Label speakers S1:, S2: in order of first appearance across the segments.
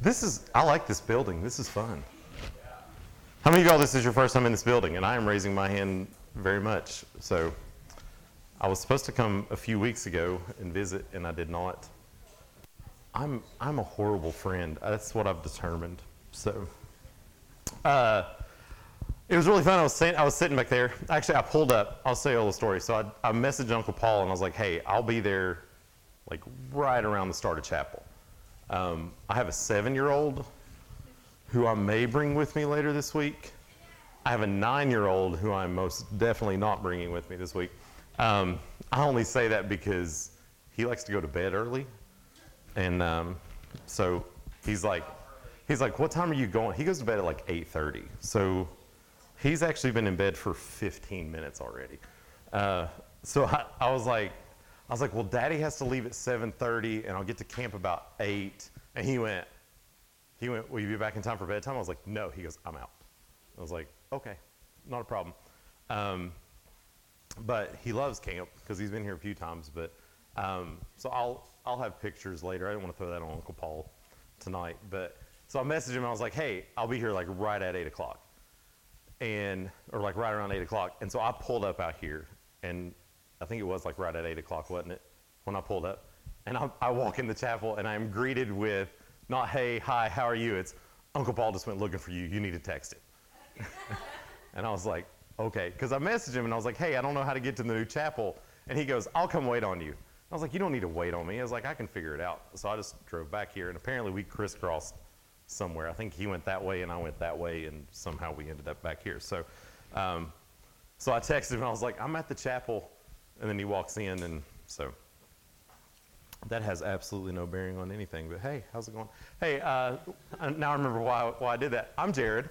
S1: This is, I like this building. This is fun. How many of y'all, this is your first time in this building? And I am raising my hand very much. So I was supposed to come a few weeks ago and visit, and I did not. I'm, I'm a horrible friend. That's what I've determined. So uh, it was really fun. I was, saying, I was sitting back there. Actually, I pulled up. I'll tell you all the story. So I, I messaged Uncle Paul, and I was like, hey, I'll be there like right around the start of chapel. Um, I have a seven year old who I may bring with me later this week. I have a nine year old who I'm most definitely not bringing with me this week. Um, I only say that because he likes to go to bed early. And um, so he's like, he's like, what time are you going? He goes to bed at like 8.30. So he's actually been in bed for 15 minutes already. Uh, so I, I was like, I was like, well, Daddy has to leave at 7:30, and I'll get to camp about eight. And he went, he went, will you be back in time for bedtime? I was like, no. He goes, I'm out. I was like, okay, not a problem. Um, but he loves camp because he's been here a few times. But um, so I'll I'll have pictures later. I didn't want to throw that on Uncle Paul tonight, but so I messaged him. I was like, hey, I'll be here like right at eight o'clock, and or like right around eight o'clock. And so I pulled up out here, and I think it was like right at 8 o'clock, wasn't it, when I pulled up? And I, I walk in the chapel and I'm greeted with not, hey, hi, how are you? It's, Uncle Paul just went looking for you. You need to text him. and I was like, okay. Because I messaged him and I was like, hey, I don't know how to get to the new chapel. And he goes, I'll come wait on you. I was like, you don't need to wait on me. I was like, I can figure it out. So I just drove back here and apparently we crisscrossed somewhere. I think he went that way and I went that way and somehow we ended up back here. So, um, so I texted him and I was like, I'm at the chapel and then he walks in, and so that has absolutely no bearing on anything. But hey, how's it going? Hey, uh, now I remember why, why I did that. I'm Jared,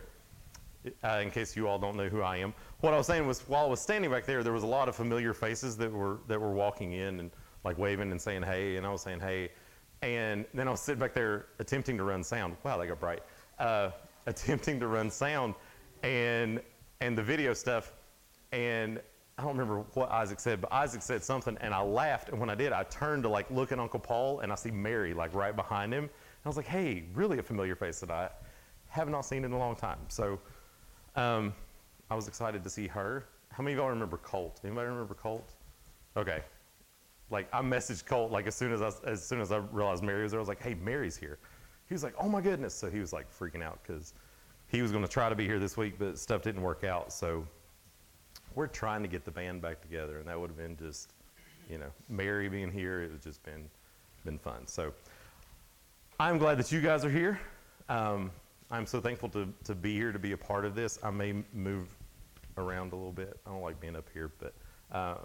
S1: uh, in case you all don't know who I am. What I was saying was, while I was standing back there, there was a lot of familiar faces that were that were walking in and like waving and saying hey, and I was saying hey, and then I was sitting back there attempting to run sound. Wow, they got bright. Uh, attempting to run sound, and and the video stuff, and I don't remember what Isaac said, but Isaac said something, and I laughed. And when I did, I turned to like look at Uncle Paul, and I see Mary like right behind him. And I was like, "Hey, really a familiar face that I have not seen in a long time." So um, I was excited to see her. How many of y'all remember Colt? Anybody remember Colt? Okay. Like I messaged Colt like as soon as I, as soon as I realized Mary was there, I was like, "Hey, Mary's here." He was like, "Oh my goodness!" So he was like freaking out because he was going to try to be here this week, but stuff didn't work out. So we're trying to get the band back together, and that would have been just, you know, Mary being here. It would just been been fun. So I'm glad that you guys are here. Um, I'm so thankful to to be here to be a part of this. I may move around a little bit. I don't like being up here, but uh,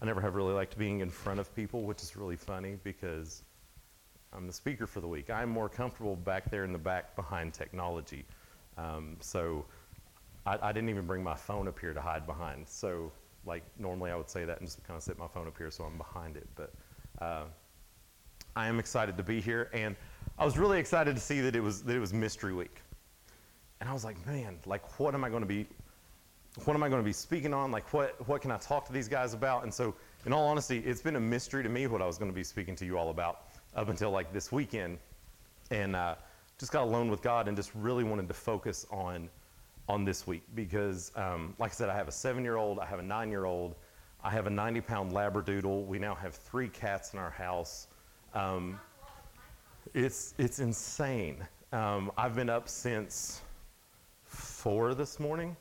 S1: I never have really liked being in front of people, which is really funny because I'm the speaker for the week. I'm more comfortable back there in the back behind technology. Um, so I, I, didn't even bring my phone up here to hide behind. So, like, normally I would say that and just kind of sit my phone up here so I'm behind it. But uh, I am excited to be here. And I was really excited to see that it was, that it was Mystery Week. And I was like, man, like, what am I going to be? What am I going to be speaking on? Like, what, what can I talk to these guys about? And so, in all honesty, it's been a mystery to me what I was going to be speaking to you all about up until like this weekend. And uh, just got alone with God and just really wanted to focus on on this week because, um, like I said, I have a seven year old, I have a nine year old, I have a 90 pound Labradoodle. We now have three cats in our house. Um, it's, it's insane. Um, I've been up since four this morning.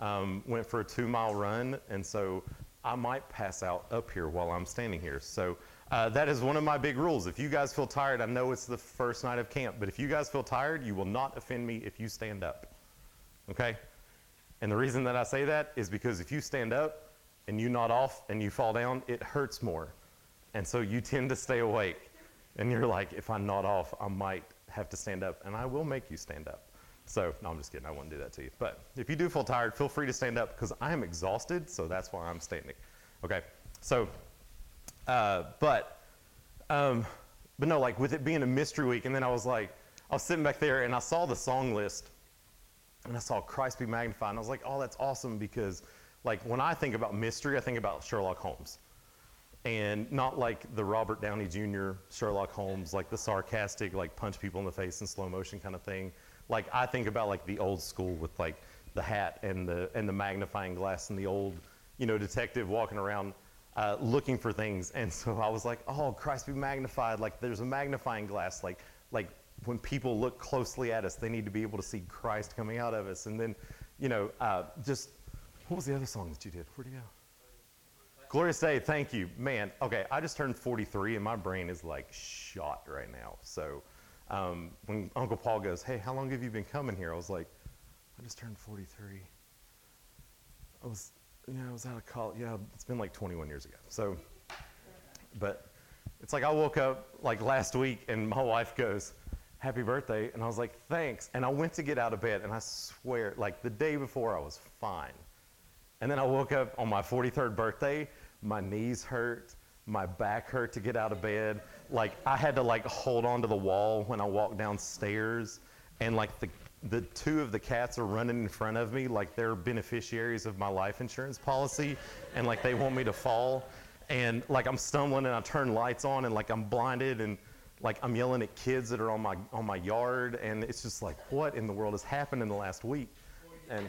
S1: Um, went for a two mile run, and so I might pass out up here while I'm standing here. So uh, that is one of my big rules. If you guys feel tired, I know it's the first night of camp, but if you guys feel tired, you will not offend me if you stand up okay? And the reason that I say that is because if you stand up and you nod off and you fall down, it hurts more. And so you tend to stay awake. And you're like, if I nod off, I might have to stand up. And I will make you stand up. So, no, I'm just kidding. I wouldn't do that to you. But if you do feel tired, feel free to stand up because I am exhausted. So that's why I'm standing. Okay? So, uh, but, um, but no, like with it being a mystery week, and then I was like, I was sitting back there and I saw the song list and I saw Christ be magnified. And I was like, oh, that's awesome because, like, when I think about mystery, I think about Sherlock Holmes. and not like the Robert Downey Jr. Sherlock Holmes, like the sarcastic, like punch people in the face in slow motion kind of thing. Like I think about like the old school with like the hat and the and the magnifying glass and the old, you know, detective walking around uh, looking for things. And so I was like, oh, Christ be magnified. Like there's a magnifying glass. Like like when people look closely at us, they need to be able to see Christ coming out of us. And then, you know, uh, just what was the other song that you did? Where'd you go? Glorious Day, thank you. Man, okay, I just turned 43 and my brain is like shot right now. So um, when Uncle Paul goes, hey, how long have you been coming here? I was like, I just turned 43. I was, yeah, I was out of college. Yeah, it's been like 21 years ago. So, but it's like I woke up like last week and my wife goes, happy birthday. And I was like, thanks. And I went to get out of bed and I swear, like the day before I was fine. And then I woke up on my 43rd birthday my knees hurt, my back hurt to get out of bed. Like I had to like hold on to the wall when I walked downstairs, and like the the two of the cats are running in front of me like they're beneficiaries of my life insurance policy, and like they want me to fall, and like I'm stumbling and I turn lights on and like I'm blinded and like I'm yelling at kids that are on my on my yard, and it's just like what in the world has happened in the last week? And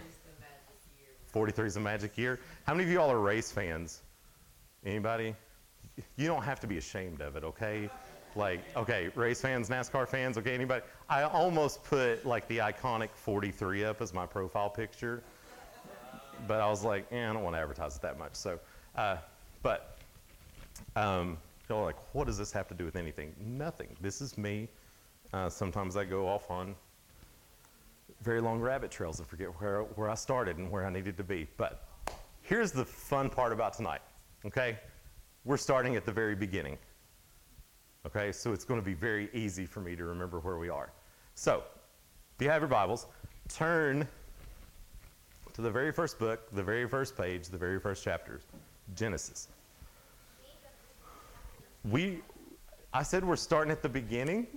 S1: 43 is a magic year. How many of you all are race fans? Anybody? You don't have to be ashamed of it, okay? Like, okay, race fans, NASCAR fans, okay, anybody? I almost put like the iconic 43 up as my profile picture, but I was like, eh, I don't want to advertise it that much. So, uh, but, um, you're like, what does this have to do with anything? Nothing. This is me. Uh, sometimes I go off on very long rabbit trails and forget where, where I started and where I needed to be. But here's the fun part about tonight. Okay? We're starting at the very beginning. Okay? So it's going to be very easy for me to remember where we are. So, if you have your Bibles, turn to the very first book, the very first page, the very first chapter, Genesis. We, I said we're starting at the beginning,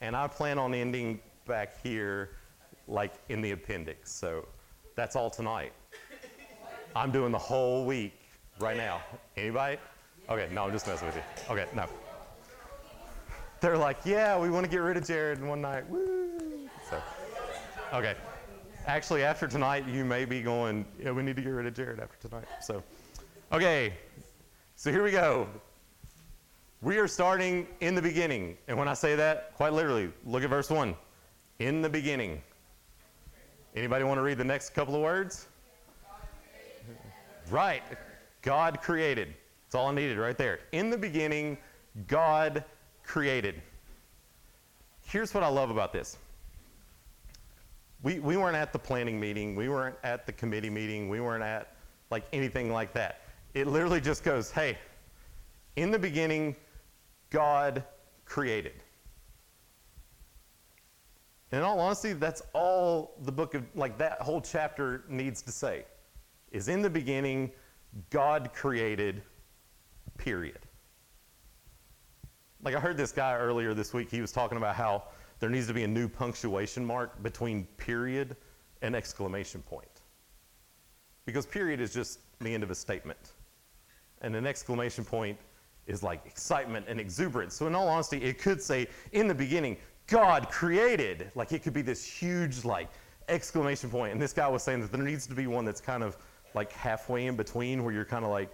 S1: and I plan on ending back here, like in the appendix. So that's all tonight. I'm doing the whole week right now? Anybody? Okay, no, I'm just messing with you. Okay, no. They're like, yeah, we want to get rid of Jared in one night. Woo! So, okay. Actually, after tonight, you may be going, yeah, we need to get rid of Jared after tonight. So, okay. So here we go. We are starting in the beginning. And when I say that, quite literally, look at verse 1. In the beginning. Anybody want to read the next couple of words? Right. God created. That's all I needed right there. In the beginning, God created. Here's what I love about this. We, we weren't at the planning meeting. We weren't at the committee meeting. We weren't at like anything like that. It literally just goes, hey, in the beginning, God created. In all honesty, that's all the book of, like that whole chapter needs to say. Is in the beginning, God created, period. Like I heard this guy earlier this week, he was talking about how there needs to be a new punctuation mark between period and exclamation point. Because period is just the end of a statement. And an exclamation point is like excitement and exuberance. So, in all honesty, it could say, in the beginning, God created. Like it could be this huge, like, exclamation point. And this guy was saying that there needs to be one that's kind of like halfway in between where you're kind of like,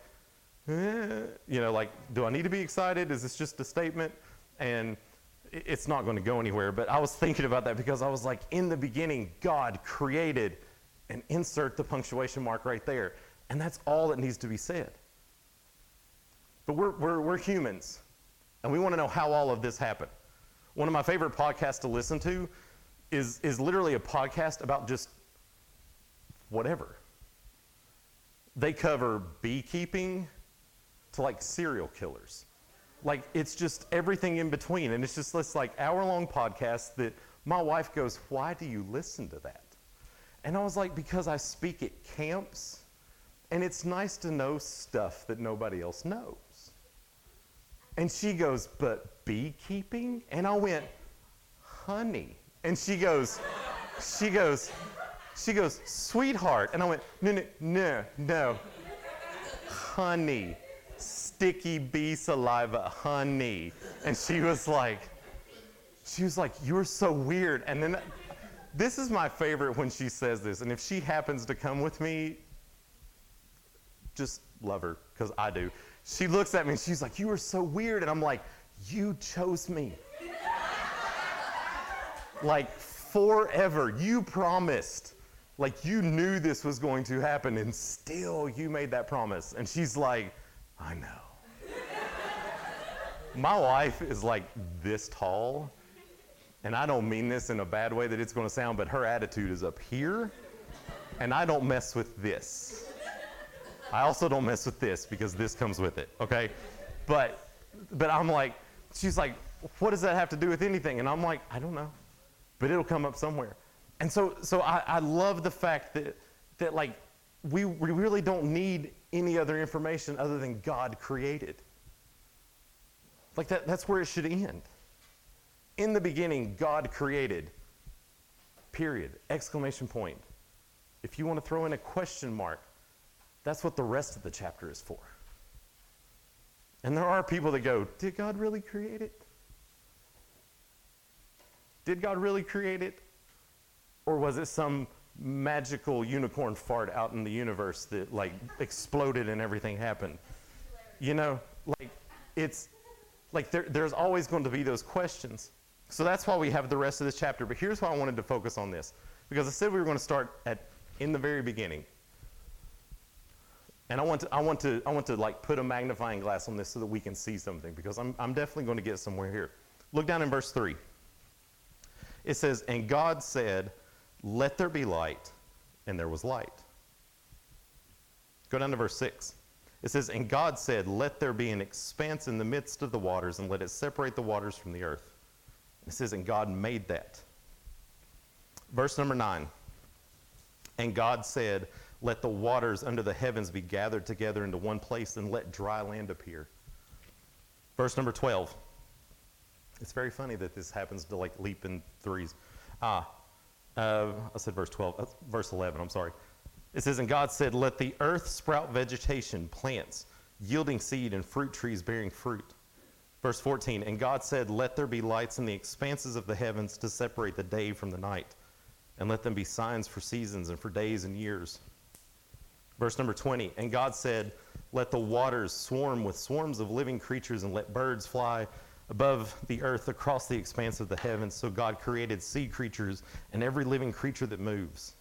S1: eh, you know, like, do I need to be excited? Is this just a statement? And it's not going to go anywhere. But I was thinking about that because I was like, in the beginning, God created, and insert the punctuation mark right there. And that's all that needs to be said. But we're, we're, we're humans, and we want to know how all of this happened. One of my favorite podcasts to listen to is, is literally a podcast about just whatever they cover beekeeping to like serial killers. Like it's just everything in between. And it's just this like hour long podcast that my wife goes, Why do you listen to that? And I was like, Because I speak at camps and it's nice to know stuff that nobody else knows. And she goes, But beekeeping? And I went, Honey. And she goes, She goes, she goes, sweetheart. And I went, no, no, no, no. Honey. sticky bee saliva honey. And she was like, she was like, you're so weird. And then this is my favorite when she says this. And if she happens to come with me, just love her because I do. She looks at me and she's like, You are so weird. And I'm like, You chose me. like, forever. You promised. Like, you knew this was going to happen, and still you made that promise. And she's like, I know. My wife is like this tall, and I don't mean this in a bad way that it's going to sound, but her attitude is up here, and I don't mess with this. I also don't mess with this because this comes with it, okay? But but I'm like, she's like, what does that have to do with anything? And I'm like, I don't know. But it'll come up somewhere. And so so I, I love the fact that that like we, we really don't need any other information other than God created. Like that, that's where it should end. In the beginning, God created. Period. Exclamation point. If you want to throw in a question mark, that's what the rest of the chapter is for. And there are people that go, Did God really create it? Did God really create it? Or was it some magical unicorn fart out in the universe that like exploded and everything happened? You know, like it's like there, there's always going to be those questions. So that's why we have the rest of this chapter. But here's why I wanted to focus on this. Because I said we were going to start at in the very beginning. And I want to, I want to, I want to like put a magnifying glass on this so that we can see something because I'm, I'm definitely going to get somewhere here. Look down in verse 3. It says, And God said, Let there be light, and there was light. Go down to verse 6. It says, And God said, Let there be an expanse in the midst of the waters, and let it separate the waters from the earth. It says, And God made that. Verse number 9. And God said, let the waters under the heavens be gathered together into one place, and let dry land appear. Verse number 12. It's very funny that this happens to like leap in threes. Ah, uh, I said verse 12, uh, verse 11, I'm sorry. It says, And God said, Let the earth sprout vegetation, plants, yielding seed, and fruit trees bearing fruit. Verse 14, And God said, Let there be lights in the expanses of the heavens to separate the day from the night, and let them be signs for seasons and for days and years Verse number 20 And God said, Let the waters swarm with swarms of living creatures, and let birds fly above the earth across the expanse of the heavens. So God created sea creatures and every living creature that moves.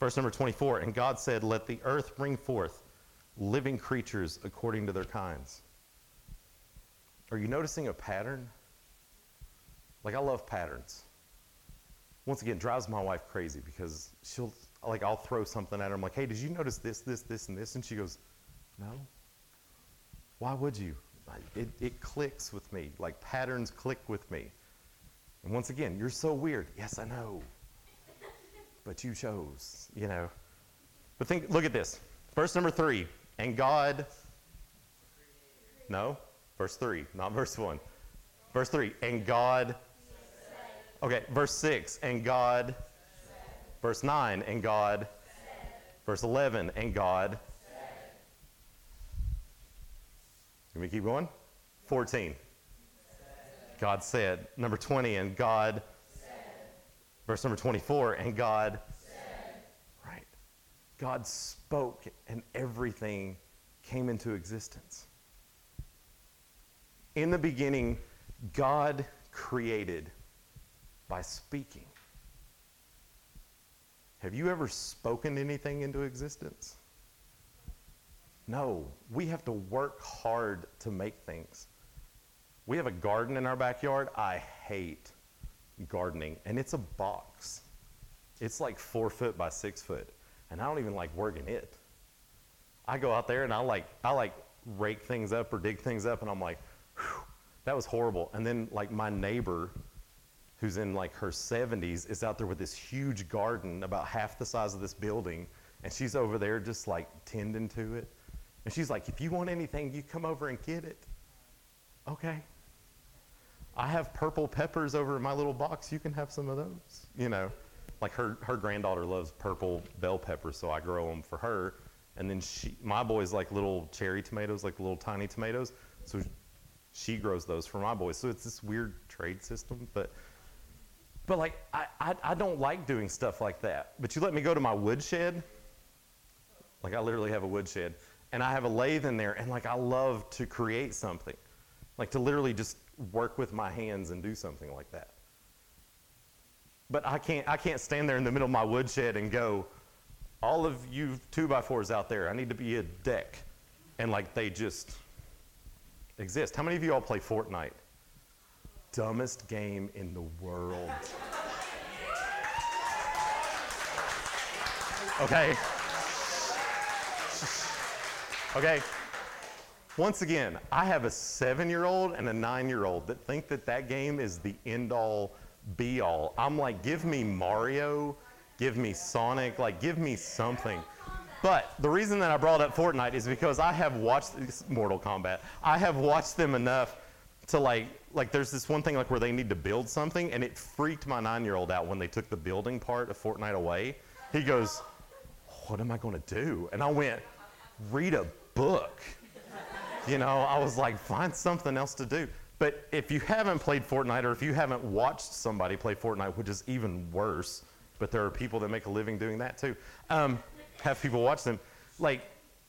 S1: Verse number 24 And God said, Let the earth bring forth living creatures according to their kinds. Are you noticing a pattern? Like, I love patterns. Once again, drives my wife crazy because she'll like I'll throw something at her. I'm like, hey, did you notice this, this, this, and this? And she goes, no. Why would you? It, it clicks with me. Like patterns click with me. And once again, you're so weird. Yes, I know. But you chose, you know. But think, look at this. Verse number three. And God. No, verse three, not verse one. Verse three. And God. Okay, verse six. And God Verse 9, and God. Verse 11, and God. Can we keep going? 14. God said. Number 20, and God. Verse number 24, and God. Right. God spoke, and everything came into existence. In the beginning, God created by speaking. Have you ever spoken anything into existence? No, we have to work hard to make things. We have a garden in our backyard. I hate gardening, and it's a box. It's like four foot by six foot, and I don't even like working it. I go out there and I like I like rake things up or dig things up, and I'm like, that was horrible. And then like my neighbor who's in like her 70s, is out there with this huge garden about half the size of this building, and she's over there just like tending to it. And she's like, if you want anything, you come over and get it. Okay. I have purple peppers over in my little box. You can have some of those. You know, like her, her granddaughter loves purple bell peppers, so I grow them for her. and then she, my boys like little cherry tomatoes, like little tiny tomatoes. So she grows those for my boys. So it's this weird trade system, but but like I, I, I don't like doing stuff like that. But you let me go to my woodshed. Like I literally have a woodshed, and I have a lathe in there, and like I love to create something, like to literally just work with my hands and do something like that. But I can't I can't stand there in the middle of my woodshed and go, all of you two by fours out there, I need to be a deck, and like they just exist. How many of you all play Fortnite? Dumbest game in the world. Okay. Okay. Once again, I have a seven year old and a nine year old that think that that game is the end all be all. I'm like, give me Mario, give me Sonic, like, give me something. But the reason that I brought up Fortnite is because I have watched Mortal Kombat. I have watched them enough to like, like there's this one thing like where they need to build something, and it freaked my nine-year-old out when they took the building part of Fortnite away. He goes, "What am I to do?" And I went, "Read a book." You know, I was like, "Find something else to do." But if you haven't played Fortnite, or if you haven't watched somebody play Fortnite, which is even worse, but there are people that make a living doing that too. Um, have people watch them. Like,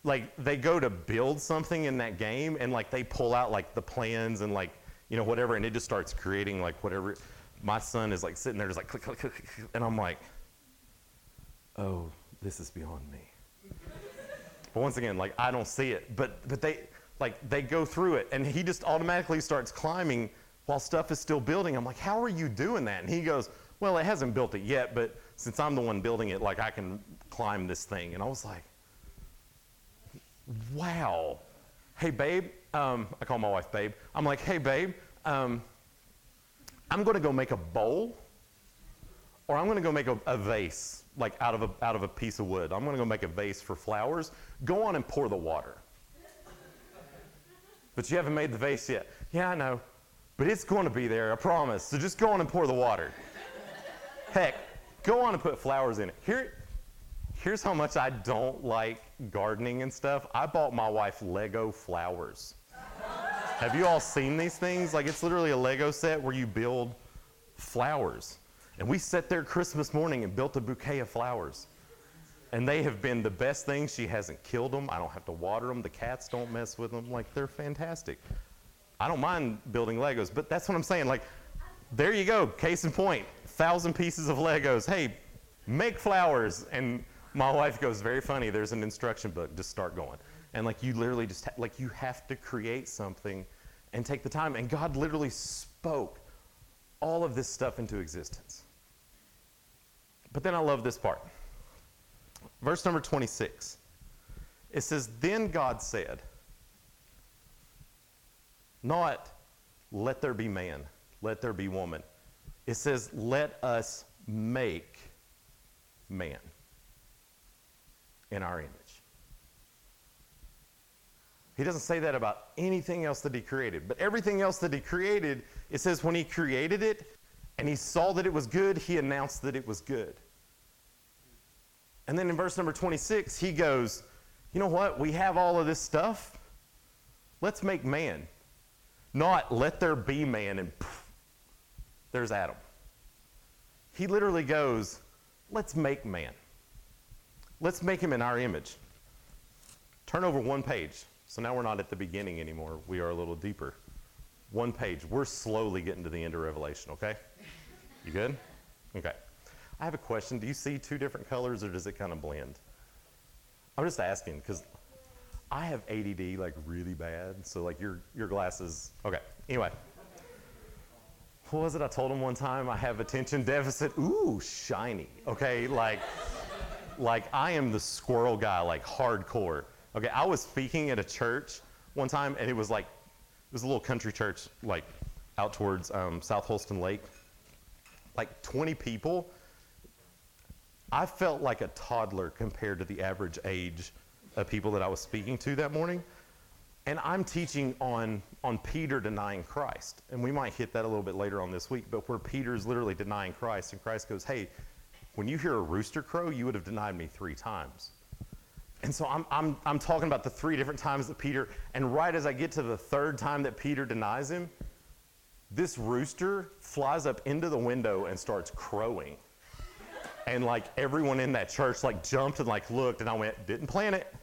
S1: like they go to build something in that game, and like they pull out like the plans and like you know whatever, and it just starts creating like whatever. My son is like sitting there, just like click, click, click, click and I'm like, oh, this is beyond me. but once again, like I don't see it, but but they like they go through it, and he just automatically starts climbing while stuff is still building. I'm like, how are you doing that? And he goes, well, it hasn't built it yet, but since I'm the one building it, like I can climb this thing. And I was like, wow. Hey, babe. Um, I call my wife babe. I'm like, hey, babe, um, I'm going to go make a bowl or I'm going to go make a, a, vase, like out of a, out of a piece of wood. I'm going to go make a vase for flowers. Go on and pour the water. but you haven't made the vase yet. Yeah, I know. But it's going to be there, I promise. So just go on and pour the water. Heck, go on and put flowers in it. Here, here's how much I don't like gardening and stuff. I bought my wife Lego flowers. Have you all seen these things? Like it's literally a Lego set where you build flowers. And we sat there Christmas morning and built a bouquet of flowers. And they have been the best thing. She hasn't killed them. I don't have to water them. The cats don't mess with them. Like they're fantastic. I don't mind building Legos, but that's what I'm saying. Like, there you go. Case in point thousand pieces of Legos. Hey, make flowers. And my wife goes, very funny. There's an instruction book. Just start going. And like you literally just ha- like you have to create something and take the time. And God literally spoke all of this stuff into existence. But then I love this part. Verse number 26. It says, Then God said, not let there be man, let there be woman. It says, let us make man in our image. He doesn't say that about anything else that he created. But everything else that he created, it says when he created it and he saw that it was good, he announced that it was good. And then in verse number 26, he goes, You know what? We have all of this stuff. Let's make man. Not let there be man and poof, there's Adam. He literally goes, let's make man. Let's make him in our image. Turn over one page. So now we're not at the beginning anymore. We are a little deeper. One page. We're slowly getting to the end of Revelation, okay? You good? Okay. I have a question. Do you see two different colors or does it kind of blend? I'm just asking because I have ADD like really bad. So like your your glasses. Okay. Anyway, what was it I told him one time? I have attention deficit. Ooh, shiny. Okay, like, like I am the squirrel guy, like hardcore. Okay, I was speaking at a church one time, and it was like, it was a little country church, like out towards um, South Holston Lake. Like 20 people. I felt like a toddler compared to the average age of people that I was speaking to that morning. And I'm teaching on, on Peter denying Christ. And we might hit that a little bit later on this week, but where Peter's literally denying Christ, and Christ goes, Hey, when you hear a rooster crow, you would have denied me three times. And so I'm, I'm, I'm talking about the three different times that Peter, and right as I get to the third time that Peter denies him, this rooster flies up into the window and starts crowing. And like everyone in that church like jumped and like looked, and I went, didn't plan it.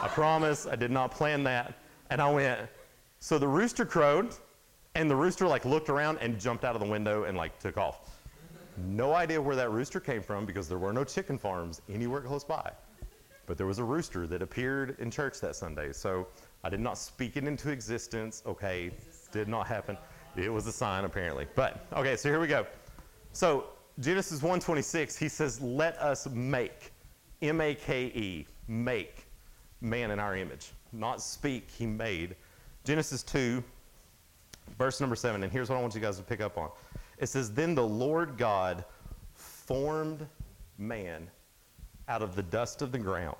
S1: I promise, I did not plan that. And I went, so the rooster crowed, and the rooster like looked around and jumped out of the window and like took off. No idea where that rooster came from because there were no chicken farms anywhere close by. But there was a rooster that appeared in church that Sunday. So I did not speak it into existence. Okay, did not happen. It was a sign apparently. But okay, so here we go. So Genesis 1:26, he says, "Let us make M A K E, make man in our image." Not speak, he made. Genesis 2 verse number 7, and here's what I want you guys to pick up on. It says, Then the Lord God formed man out of the dust of the ground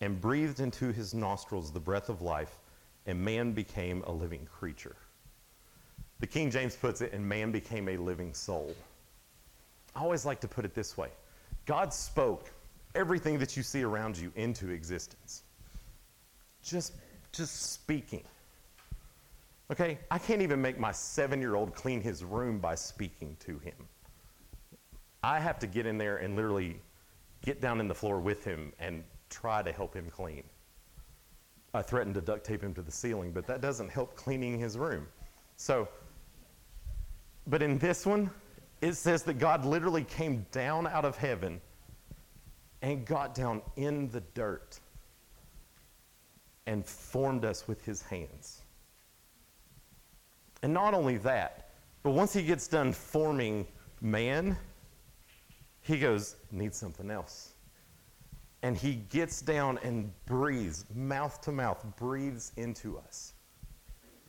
S1: and breathed into his nostrils the breath of life, and man became a living creature. The King James puts it, and man became a living soul. I always like to put it this way God spoke everything that you see around you into existence. Just, just speaking. Okay, I can't even make my seven year old clean his room by speaking to him. I have to get in there and literally get down in the floor with him and try to help him clean. I threatened to duct tape him to the ceiling, but that doesn't help cleaning his room. So, but in this one, it says that God literally came down out of heaven and got down in the dirt and formed us with his hands. And not only that, but once he gets done forming man, he goes, need something else. And he gets down and breathes, mouth to mouth, breathes into us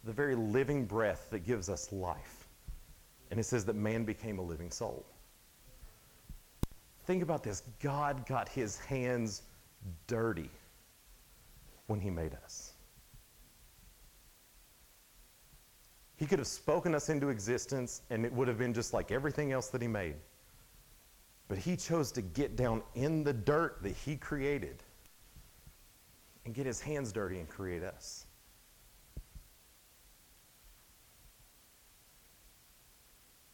S1: the very living breath that gives us life. And it says that man became a living soul. Think about this God got his hands dirty when he made us. He could have spoken us into existence and it would have been just like everything else that He made. But He chose to get down in the dirt that He created and get His hands dirty and create us.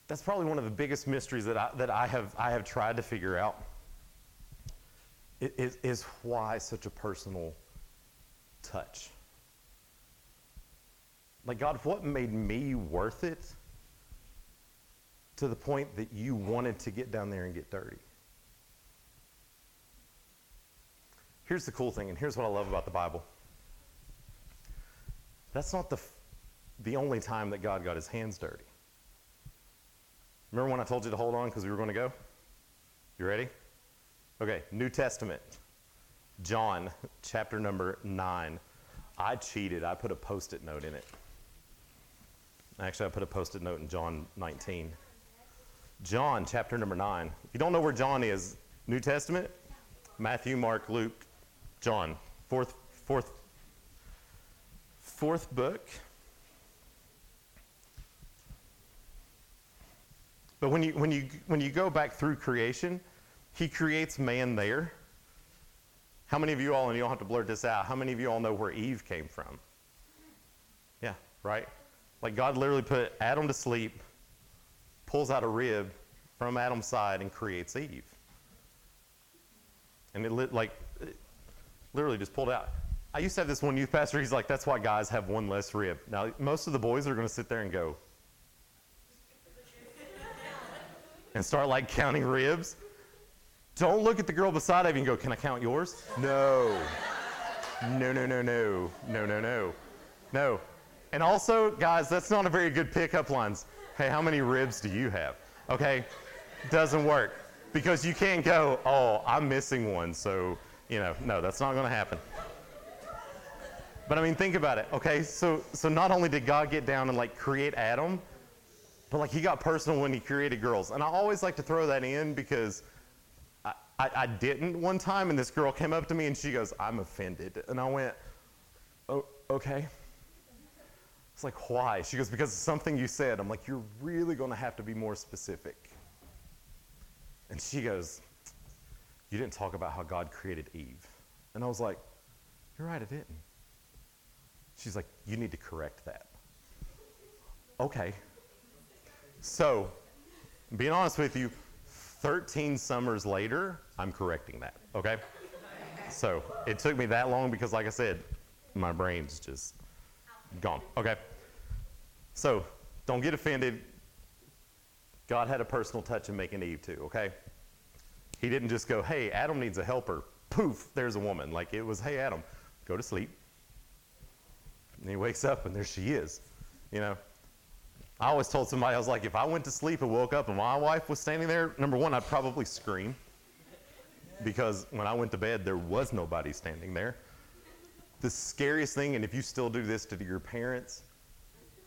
S1: That's probably one of the biggest mysteries that I, that I, have, I have tried to figure out is, is why such a personal touch. Like, God, what made me worth it to the point that you wanted to get down there and get dirty? Here's the cool thing, and here's what I love about the Bible. That's not the, the only time that God got his hands dirty. Remember when I told you to hold on because we were going to go? You ready? Okay, New Testament, John, chapter number 9. I cheated. I put a post it note in it. Actually, I put a post it note in John 19. John, chapter number 9. If you don't know where John is, New Testament, Matthew, Mark, Luke, John, fourth, fourth, fourth book. But when you, when, you, when you go back through creation, he creates man there. How many of you all, and you don't have to blurt this out, how many of you all know where Eve came from? Yeah, right? Like God literally put Adam to sleep, pulls out a rib from Adam's side, and creates Eve. And it lit, like it literally just pulled out. I used to have this one youth pastor. He's like, "That's why guys have one less rib." Now, most of the boys are going to sit there and go and start like counting ribs. Don't look at the girl beside you and go, "Can I count yours?" No. No, no, no, no, no, no, no, no. And also, guys, that's not a very good pickup lines. Hey, how many ribs do you have? Okay? Doesn't work. Because you can't go, oh, I'm missing one, so, you know, no, that's not going to happen. But I mean, think about it. Okay, so so not only did God get down and like create Adam, but like he got personal when he created girls. And I always like to throw that in because I, I, I didn't one time, and this girl came up to me and she goes, "I'm offended," and I went, "Oh, okay." It's like, why? She goes, because of something you said. I'm like, you're really going to have to be more specific. And she goes, you didn't talk about how God created Eve. And I was like, You're right, I didn't. She's like, You need to correct that. Okay. So, being honest with you, 13 summers later, I'm correcting that, okay? So, it took me that long because, like I said, my brain's just gone, okay? So, don't get offended. God had a personal touch in making Eve, too, okay? He didn't just go, hey, Adam needs a helper. Poof, there's a woman. Like it was, hey, Adam, go to sleep. And he wakes up and there she is, you know? I always told somebody, I was like, if I went to sleep and woke up and my wife was standing there, number one, I'd probably scream because when I went to bed, there was nobody standing there. The scariest thing, and if you still do this to your parents,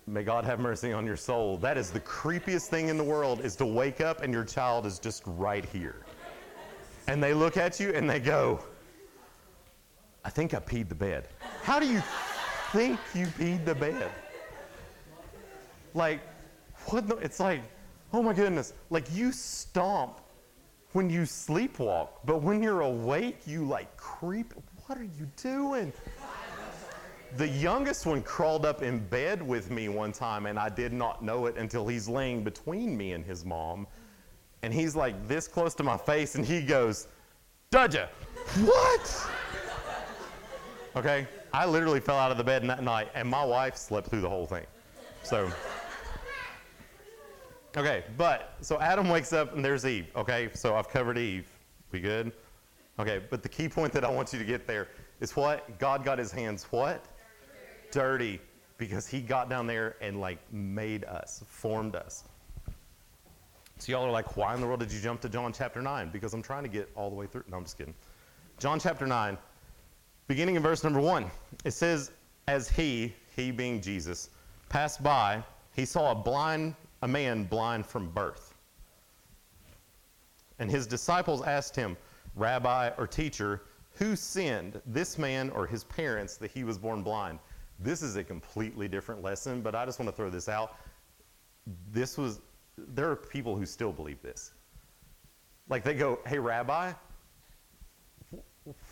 S1: may God have mercy on your soul. That is the creepiest thing in the world is to wake up and your child is just right here. And they look at you and they go, I think I peed the bed. How do you think you peed the bed? Like, what? The, it's like, oh my goodness. Like you stomp when you sleepwalk, but when you're awake, you like creep. What are you doing? The youngest one crawled up in bed with me one time, and I did not know it until he's laying between me and his mom. And he's like this close to my face, and he goes, Dudja, what? Okay, I literally fell out of the bed that night, and my wife slept through the whole thing. So, okay, but so Adam wakes up and there's Eve. Okay, so I've covered Eve. We good? Okay, but the key point that I want you to get there is what? God got his hands what? Dirty. Because he got down there and like made us, formed us. So y'all are like, why in the world did you jump to John chapter 9? Because I'm trying to get all the way through. No, I'm just kidding. John chapter 9, beginning in verse number 1, it says, As he, he being Jesus, passed by, he saw a blind, a man blind from birth. And his disciples asked him, Rabbi or teacher, who sinned, this man or his parents, that he was born blind? This is a completely different lesson, but I just want to throw this out. This was, there are people who still believe this. Like they go, hey, Rabbi,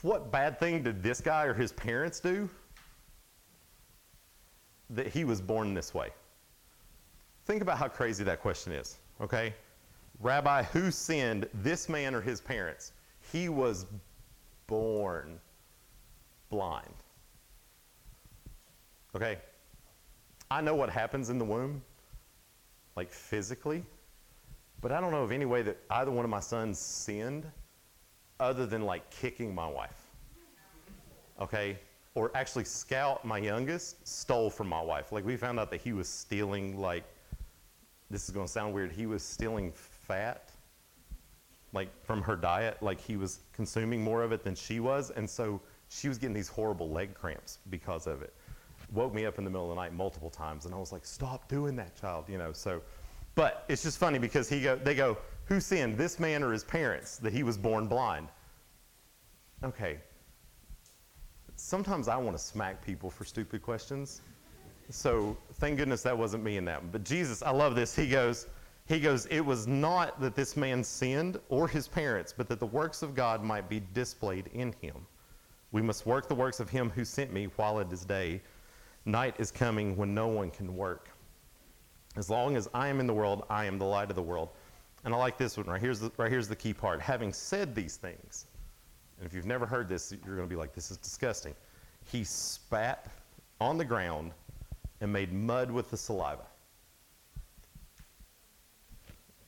S1: what bad thing did this guy or his parents do that he was born this way? Think about how crazy that question is, okay? Rabbi, who sinned, this man or his parents? He was born blind. Okay? I know what happens in the womb, like physically, but I don't know of any way that either one of my sons sinned other than like kicking my wife. Okay? Or actually, Scout, my youngest, stole from my wife. Like, we found out that he was stealing, like, this is going to sound weird, he was stealing fat, like, from her diet. Like, he was consuming more of it than she was. And so she was getting these horrible leg cramps because of it woke me up in the middle of the night multiple times, and I was like, "Stop doing that, child," you know. So, but it's just funny because he go, they go, "Who sinned, this man or his parents, that he was born blind?" Okay. Sometimes I want to smack people for stupid questions. So thank goodness that wasn't me in that. one. But Jesus, I love this. He goes, he goes, it was not that this man sinned or his parents, but that the works of God might be displayed in him. We must work the works of him who sent me while it is day. Night is coming when no one can work. As long as I am in the world, I am the light of the world. And I like this one right here's the, right here's the key part. Having said these things, and if you've never heard this, you're going to be like, this is disgusting. He spat on the ground and made mud with the saliva.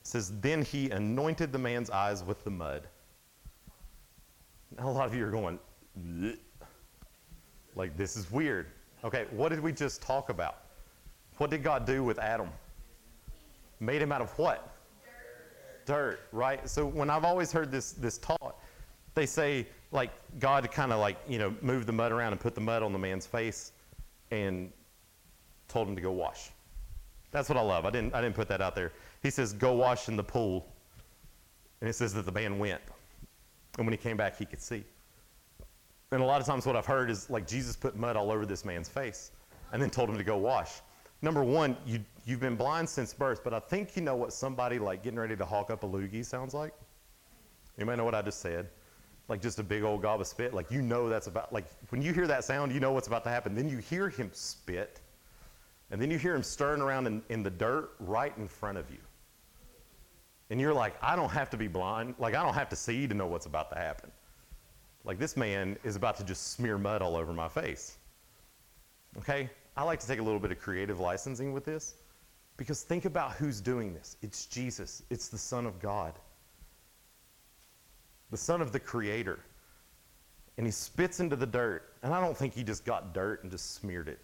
S1: It says, then he anointed the man's eyes with the mud. Now, a lot of you are going, Bleh. like, this is weird. Okay, what did we just talk about? What did God do with Adam? Made him out of what? Dirt, Dirt right? So when I've always heard this this taught, they say like God kind of like you know moved the mud around and put the mud on the man's face, and told him to go wash. That's what I love. I didn't I didn't put that out there. He says go wash in the pool, and it says that the man went, and when he came back he could see. And a lot of times, what I've heard is like Jesus put mud all over this man's face and then told him to go wash. Number one, you, you've been blind since birth, but I think you know what somebody like getting ready to hawk up a loogie sounds like. You may know what I just said. like just a big old gob of spit. Like you know that's about, like when you hear that sound, you know what's about to happen. Then you hear him spit, and then you hear him stirring around in, in the dirt right in front of you. And you're like, I don't have to be blind. Like, I don't have to see to know what's about to happen. Like, this man is about to just smear mud all over my face. Okay? I like to take a little bit of creative licensing with this because think about who's doing this. It's Jesus, it's the Son of God, the Son of the Creator. And he spits into the dirt. And I don't think he just got dirt and just smeared it.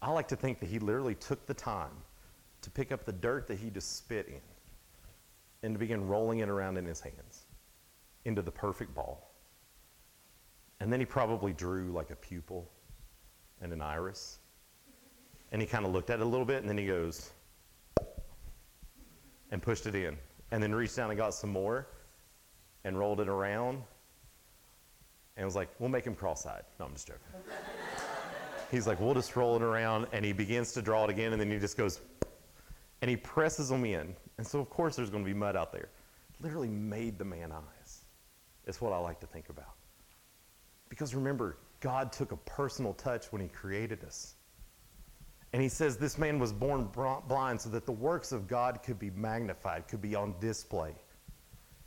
S1: I like to think that he literally took the time to pick up the dirt that he just spit in and to begin rolling it around in his hands into the perfect ball. And then he probably drew like a pupil and an iris. And he kind of looked at it a little bit and then he goes and pushed it in. And then reached down and got some more and rolled it around and was like, we'll make him cross eyed. No, I'm just joking. He's like, we'll just roll it around. And he begins to draw it again and then he just goes and he presses them in. And so, of course, there's going to be mud out there. Literally made the man eyes. It's what I like to think about. Because remember, God took a personal touch when he created us. And he says this man was born blind so that the works of God could be magnified, could be on display.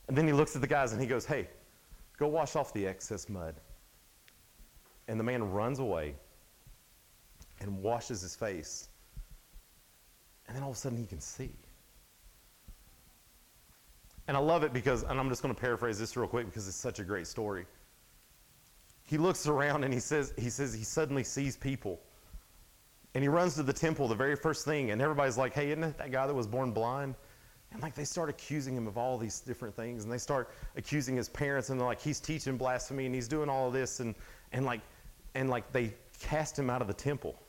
S1: And then he looks at the guys and he goes, Hey, go wash off the excess mud. And the man runs away and washes his face. And then all of a sudden he can see. And I love it because, and I'm just going to paraphrase this real quick because it's such a great story. He looks around and he says, he says he suddenly sees people. And he runs to the temple, the very first thing, and everybody's like, hey, isn't it that guy that was born blind? And like they start accusing him of all these different things, and they start accusing his parents, and they're like, he's teaching blasphemy and he's doing all of this, and, and like and like they cast him out of the temple.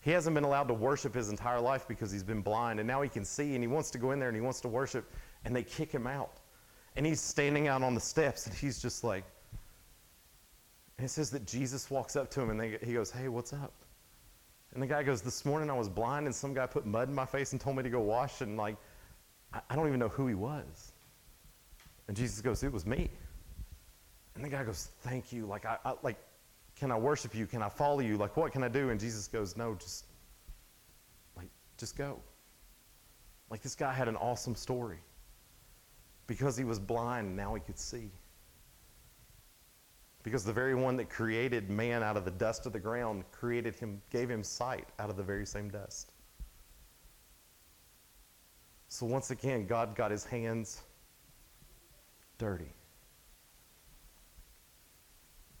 S1: He hasn't been allowed to worship his entire life because he's been blind, and now he can see, and he wants to go in there and he wants to worship and they kick him out. And he's standing out on the steps, and he's just like, and it says that Jesus walks up to him, and they, he goes, Hey, what's up? And the guy goes, This morning I was blind, and some guy put mud in my face and told me to go wash, and like, I, I don't even know who he was. And Jesus goes, It was me. And the guy goes, Thank you. Like, I, I like, can I worship you? Can I follow you? Like, what can I do? And Jesus goes, No, just, like, just go. Like, this guy had an awesome story. Because he was blind, now he could see. Because the very one that created man out of the dust of the ground created him, gave him sight out of the very same dust. So once again, God got his hands dirty.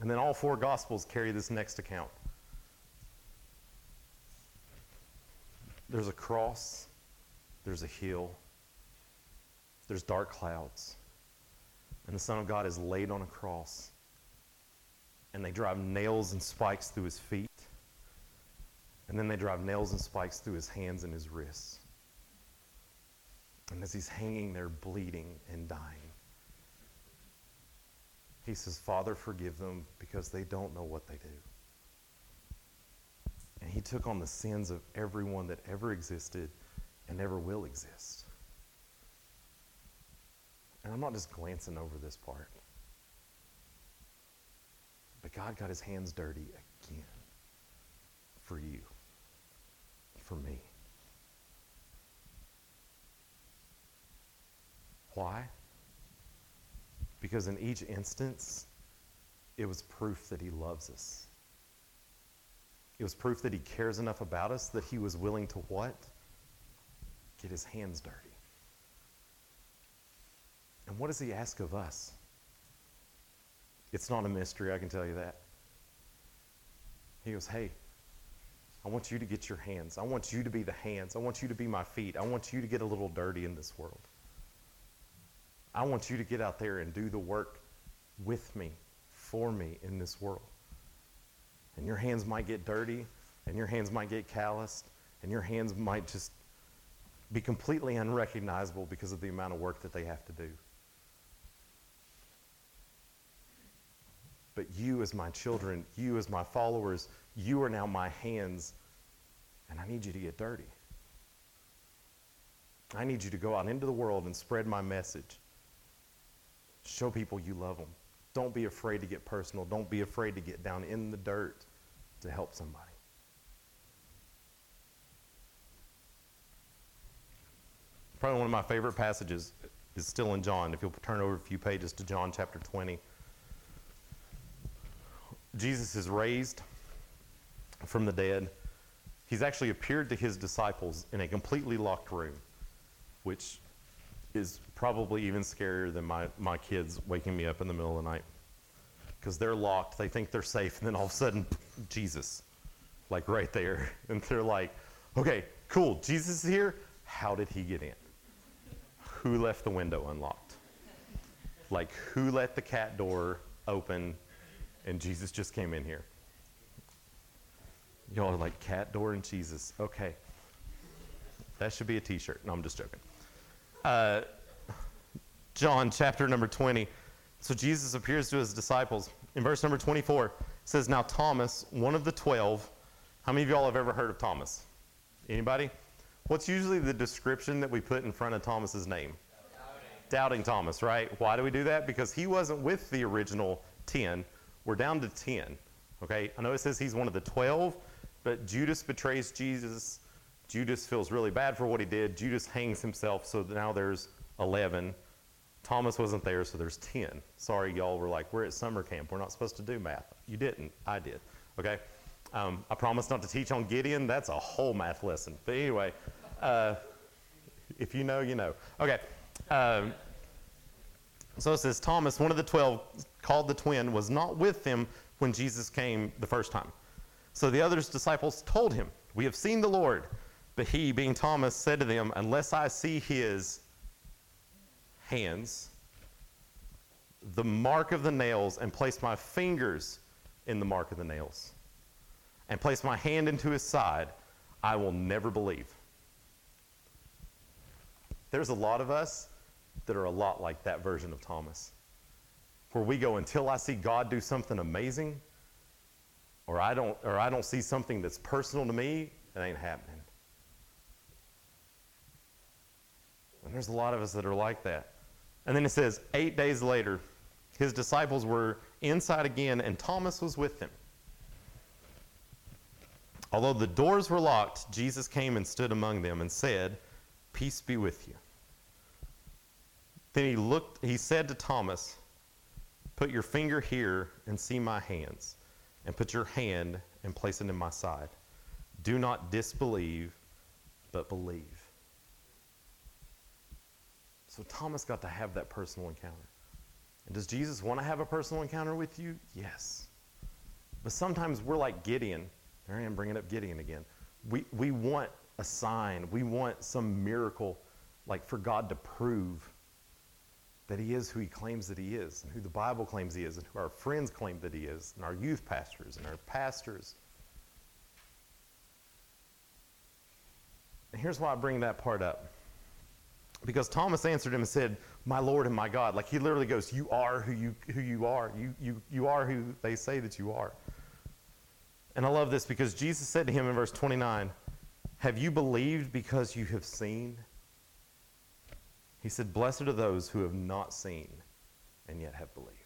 S1: And then all four gospels carry this next account. There's a cross, there's a hill, there's dark clouds. And the Son of God is laid on a cross. And they drive nails and spikes through his feet. And then they drive nails and spikes through his hands and his wrists. And as he's hanging there bleeding and dying, he says, Father, forgive them because they don't know what they do. And he took on the sins of everyone that ever existed and ever will exist. And I'm not just glancing over this part. But God got his hands dirty again for you, for me. Why? Because in each instance, it was proof that he loves us. It was proof that he cares enough about us that he was willing to what? Get his hands dirty. And what does he ask of us? It's not a mystery, I can tell you that. He goes, Hey, I want you to get your hands. I want you to be the hands. I want you to be my feet. I want you to get a little dirty in this world. I want you to get out there and do the work with me, for me in this world. And your hands might get dirty, and your hands might get calloused, and your hands might just be completely unrecognizable because of the amount of work that they have to do. But you, as my children, you, as my followers, you are now my hands, and I need you to get dirty. I need you to go out into the world and spread my message. Show people you love them. Don't be afraid to get personal. Don't be afraid to get down in the dirt to help somebody. Probably one of my favorite passages is still in John. If you'll turn over a few pages to John chapter 20. Jesus is raised from the dead. He's actually appeared to his disciples in a completely locked room, which is probably even scarier than my, my kids waking me up in the middle of the night. Because they're locked, they think they're safe, and then all of a sudden, Jesus, like right there. And they're like, okay, cool, Jesus is here. How did he get in? Who left the window unlocked? Like, who let the cat door open and Jesus just came in here? Y'all are like, cat door and Jesus. Okay. That should be a t shirt. No, I'm just joking. Uh, John chapter number 20. So Jesus appears to his disciples. In verse number 24, it says, Now Thomas, one of the twelve, how many of y'all have ever heard of Thomas? Anybody? What's usually the description that we put in front of Thomas's name? Doubting. Doubting Thomas, right? Why do we do that? Because he wasn't with the original 10. We're down to 10. Okay? I know it says he's one of the 12, but Judas betrays Jesus. Judas feels really bad for what he did. Judas hangs himself, so now there's 11. Thomas wasn't there, so there's 10. Sorry, y'all were like, we're at summer camp. We're not supposed to do math. You didn't. I did. Okay? Um, I promise not to teach on Gideon. That's a whole math lesson. But anyway, uh, if you know, you know. Okay. Um, so it says Thomas, one of the twelve, called the twin, was not with them when Jesus came the first time. So the other disciples told him, We have seen the Lord. But he, being Thomas, said to them, Unless I see his hands, the mark of the nails, and place my fingers in the mark of the nails, and place my hand into his side, I will never believe. There's a lot of us that are a lot like that version of Thomas, where we go, until I see God do something amazing, or I don't, or I don't see something that's personal to me, it ain't happening. And there's a lot of us that are like that. And then it says, eight days later, his disciples were inside again, and Thomas was with them. Although the doors were locked, Jesus came and stood among them and said, Peace be with you. Then he looked, he said to Thomas, Put your finger here and see my hands, and put your hand and place it in my side. Do not disbelieve, but believe. So Thomas got to have that personal encounter. And does Jesus want to have a personal encounter with you? Yes. But sometimes we're like Gideon. There I am bringing up Gideon again. We, we want a sign, we want some miracle, like for God to prove that He is who He claims that He is, and who the Bible claims He is, and who our friends claim that He is, and our youth pastors and our pastors. And here's why I bring that part up. Because Thomas answered him and said, My Lord and my God. Like he literally goes, You are who you, who you are. You, you, you are who they say that you are. And I love this because Jesus said to him in verse 29, Have you believed because you have seen? He said, Blessed are those who have not seen and yet have believed.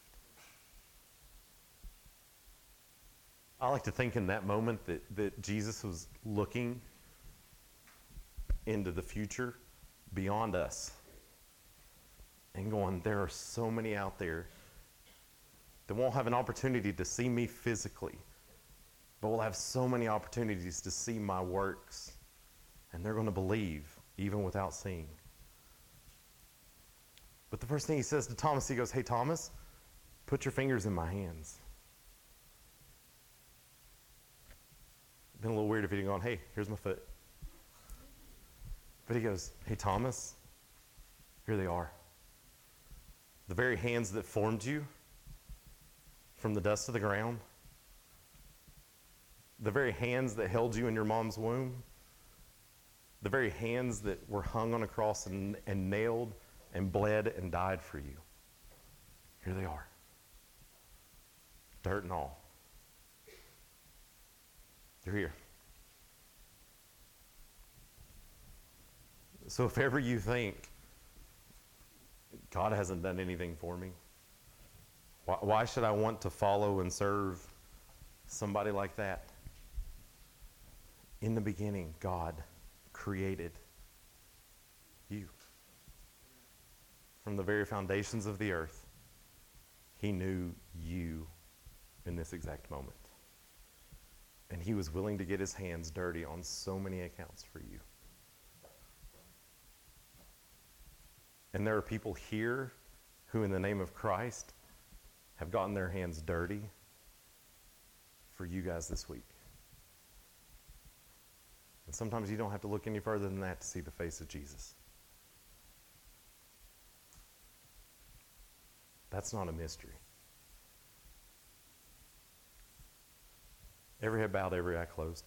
S1: I like to think in that moment that, that Jesus was looking into the future beyond us and going, There are so many out there that won't have an opportunity to see me physically, but will have so many opportunities to see my works, and they're going to believe even without seeing. But the first thing he says to Thomas, he goes, Hey, Thomas, put your fingers in my hands. Been a little weird if he'd gone, Hey, here's my foot. But he goes, Hey, Thomas, here they are. The very hands that formed you from the dust of the ground, the very hands that held you in your mom's womb, the very hands that were hung on a cross and, and nailed and bled and died for you. Here they are. Dirt and all. They're here. So if ever you think, God hasn't done anything for me, Why, why should I want to follow and serve somebody like that? In the beginning, God created you. From the very foundations of the earth, He knew you in this exact moment. And He was willing to get His hands dirty on so many accounts for you. And there are people here who, in the name of Christ, have gotten their hands dirty for you guys this week. And sometimes you don't have to look any further than that to see the face of Jesus. That's not a mystery. Every head bowed, every eye closed.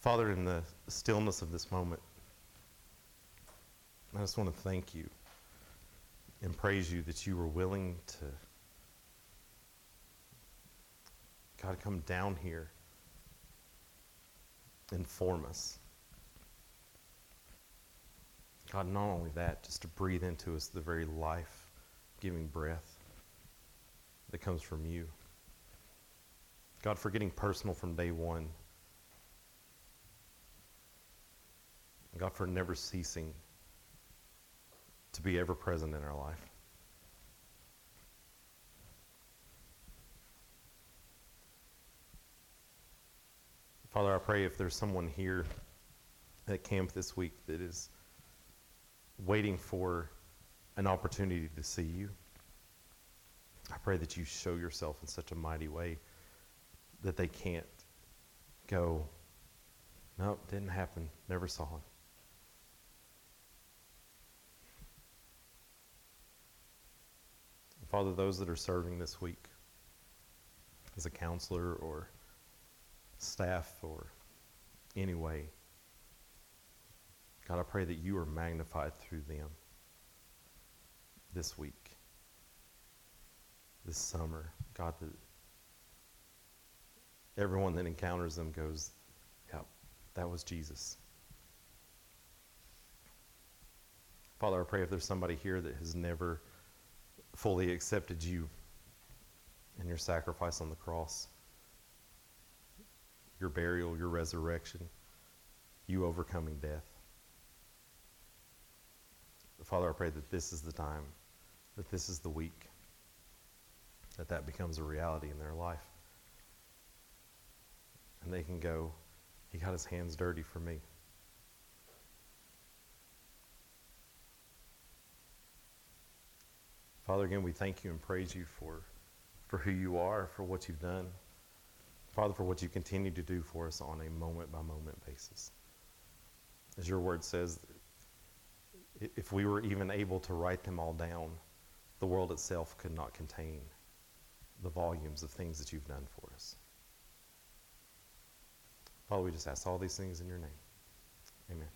S1: Father, in the stillness of this moment, I just want to thank you and praise you that you were willing to, God, come down here and form us. God, not only that, just to breathe into us the very life giving breath that comes from you. God, for getting personal from day one. God, for never ceasing to be ever present in our life. Father, I pray if there's someone here at camp this week that is waiting for an opportunity to see you, I pray that you show yourself in such a mighty way that they can't go, nope, didn't happen, never saw him. Father, those that are serving this week as a counselor or staff or any way, God, I pray that you are magnified through them this week, this summer. God, that everyone that encounters them goes, yep, that was Jesus. Father, I pray if there's somebody here that has never fully accepted you and your sacrifice on the cross, your burial, your resurrection, you overcoming death. Father, I pray that this is the time, that this is the week, that that becomes a reality in their life. And they can go, He got his hands dirty for me. Father, again, we thank you and praise you for, for who you are, for what you've done. Father, for what you continue to do for us on a moment by moment basis. As your word says, if we were even able to write them all down, the world itself could not contain the volumes of things that you've done for us. Father, we just ask all these things in your name. Amen.